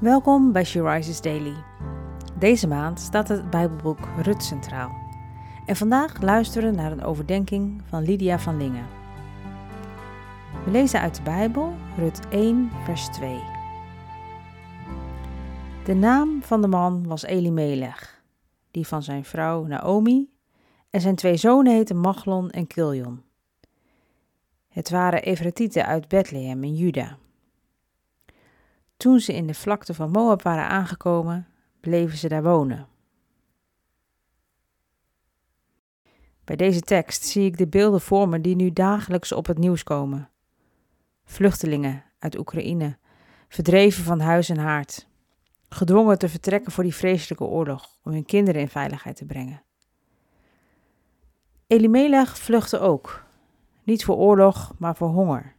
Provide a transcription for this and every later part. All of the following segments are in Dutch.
Welkom bij She Rises Daily. Deze maand staat het Bijbelboek Rut centraal. En vandaag luisteren we naar een overdenking van Lydia van Lingen. We lezen uit de Bijbel Rut 1, vers 2. De naam van de man was Elimelech, die van zijn vrouw Naomi, en zijn twee zonen heten Machlon en Kiljon. Het waren Efratieten uit Bethlehem in Juda. Toen ze in de vlakte van Moab waren aangekomen, bleven ze daar wonen. Bij deze tekst zie ik de beelden voor me die nu dagelijks op het nieuws komen. Vluchtelingen uit Oekraïne, verdreven van huis en haard, gedwongen te vertrekken voor die vreselijke oorlog om hun kinderen in veiligheid te brengen. Elimelech vluchtte ook, niet voor oorlog, maar voor honger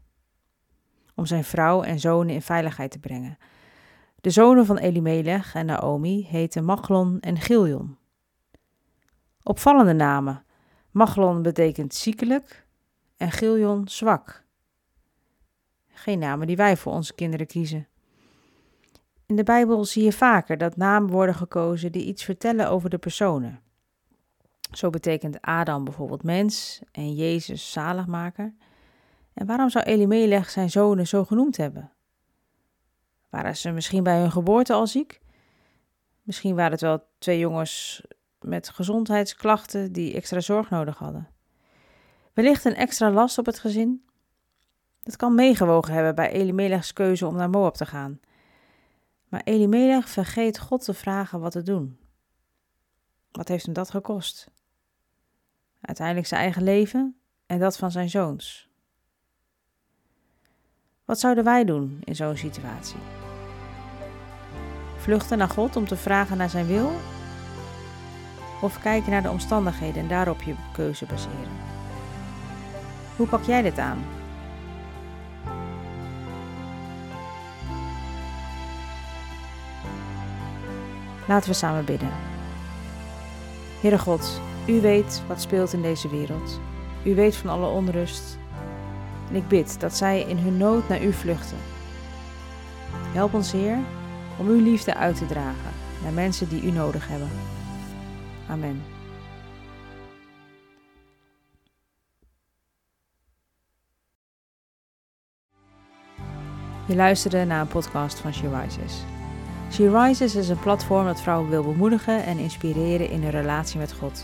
om zijn vrouw en zonen in veiligheid te brengen. De zonen van Elimelech en Naomi heten Machlon en Giljon. Opvallende namen. Machlon betekent ziekelijk en Giljon zwak. Geen namen die wij voor onze kinderen kiezen. In de Bijbel zie je vaker dat namen worden gekozen die iets vertellen over de personen. Zo betekent Adam bijvoorbeeld mens en Jezus zaligmaker. En waarom zou Elimelech zijn zonen zo genoemd hebben? Waren ze misschien bij hun geboorte al ziek? Misschien waren het wel twee jongens met gezondheidsklachten die extra zorg nodig hadden. Wellicht een extra last op het gezin? Dat kan meegewogen hebben bij Elimelechs keuze om naar Moab te gaan. Maar Elimelech vergeet God te vragen wat te doen. Wat heeft hem dat gekost? Uiteindelijk zijn eigen leven en dat van zijn zoons. Wat zouden wij doen in zo'n situatie? Vluchten naar God om te vragen naar zijn wil? Of kijken naar de omstandigheden en daarop je keuze baseren? Hoe pak jij dit aan? Laten we samen bidden. Heere God, U weet wat speelt in deze wereld. U weet van alle onrust, en ik bid dat zij in hun nood naar u vluchten. Help ons, Heer, om uw liefde uit te dragen naar mensen die u nodig hebben. Amen. Je luisterde naar een podcast van She Rises. She Rises is een platform dat vrouwen wil bemoedigen en inspireren in hun relatie met God.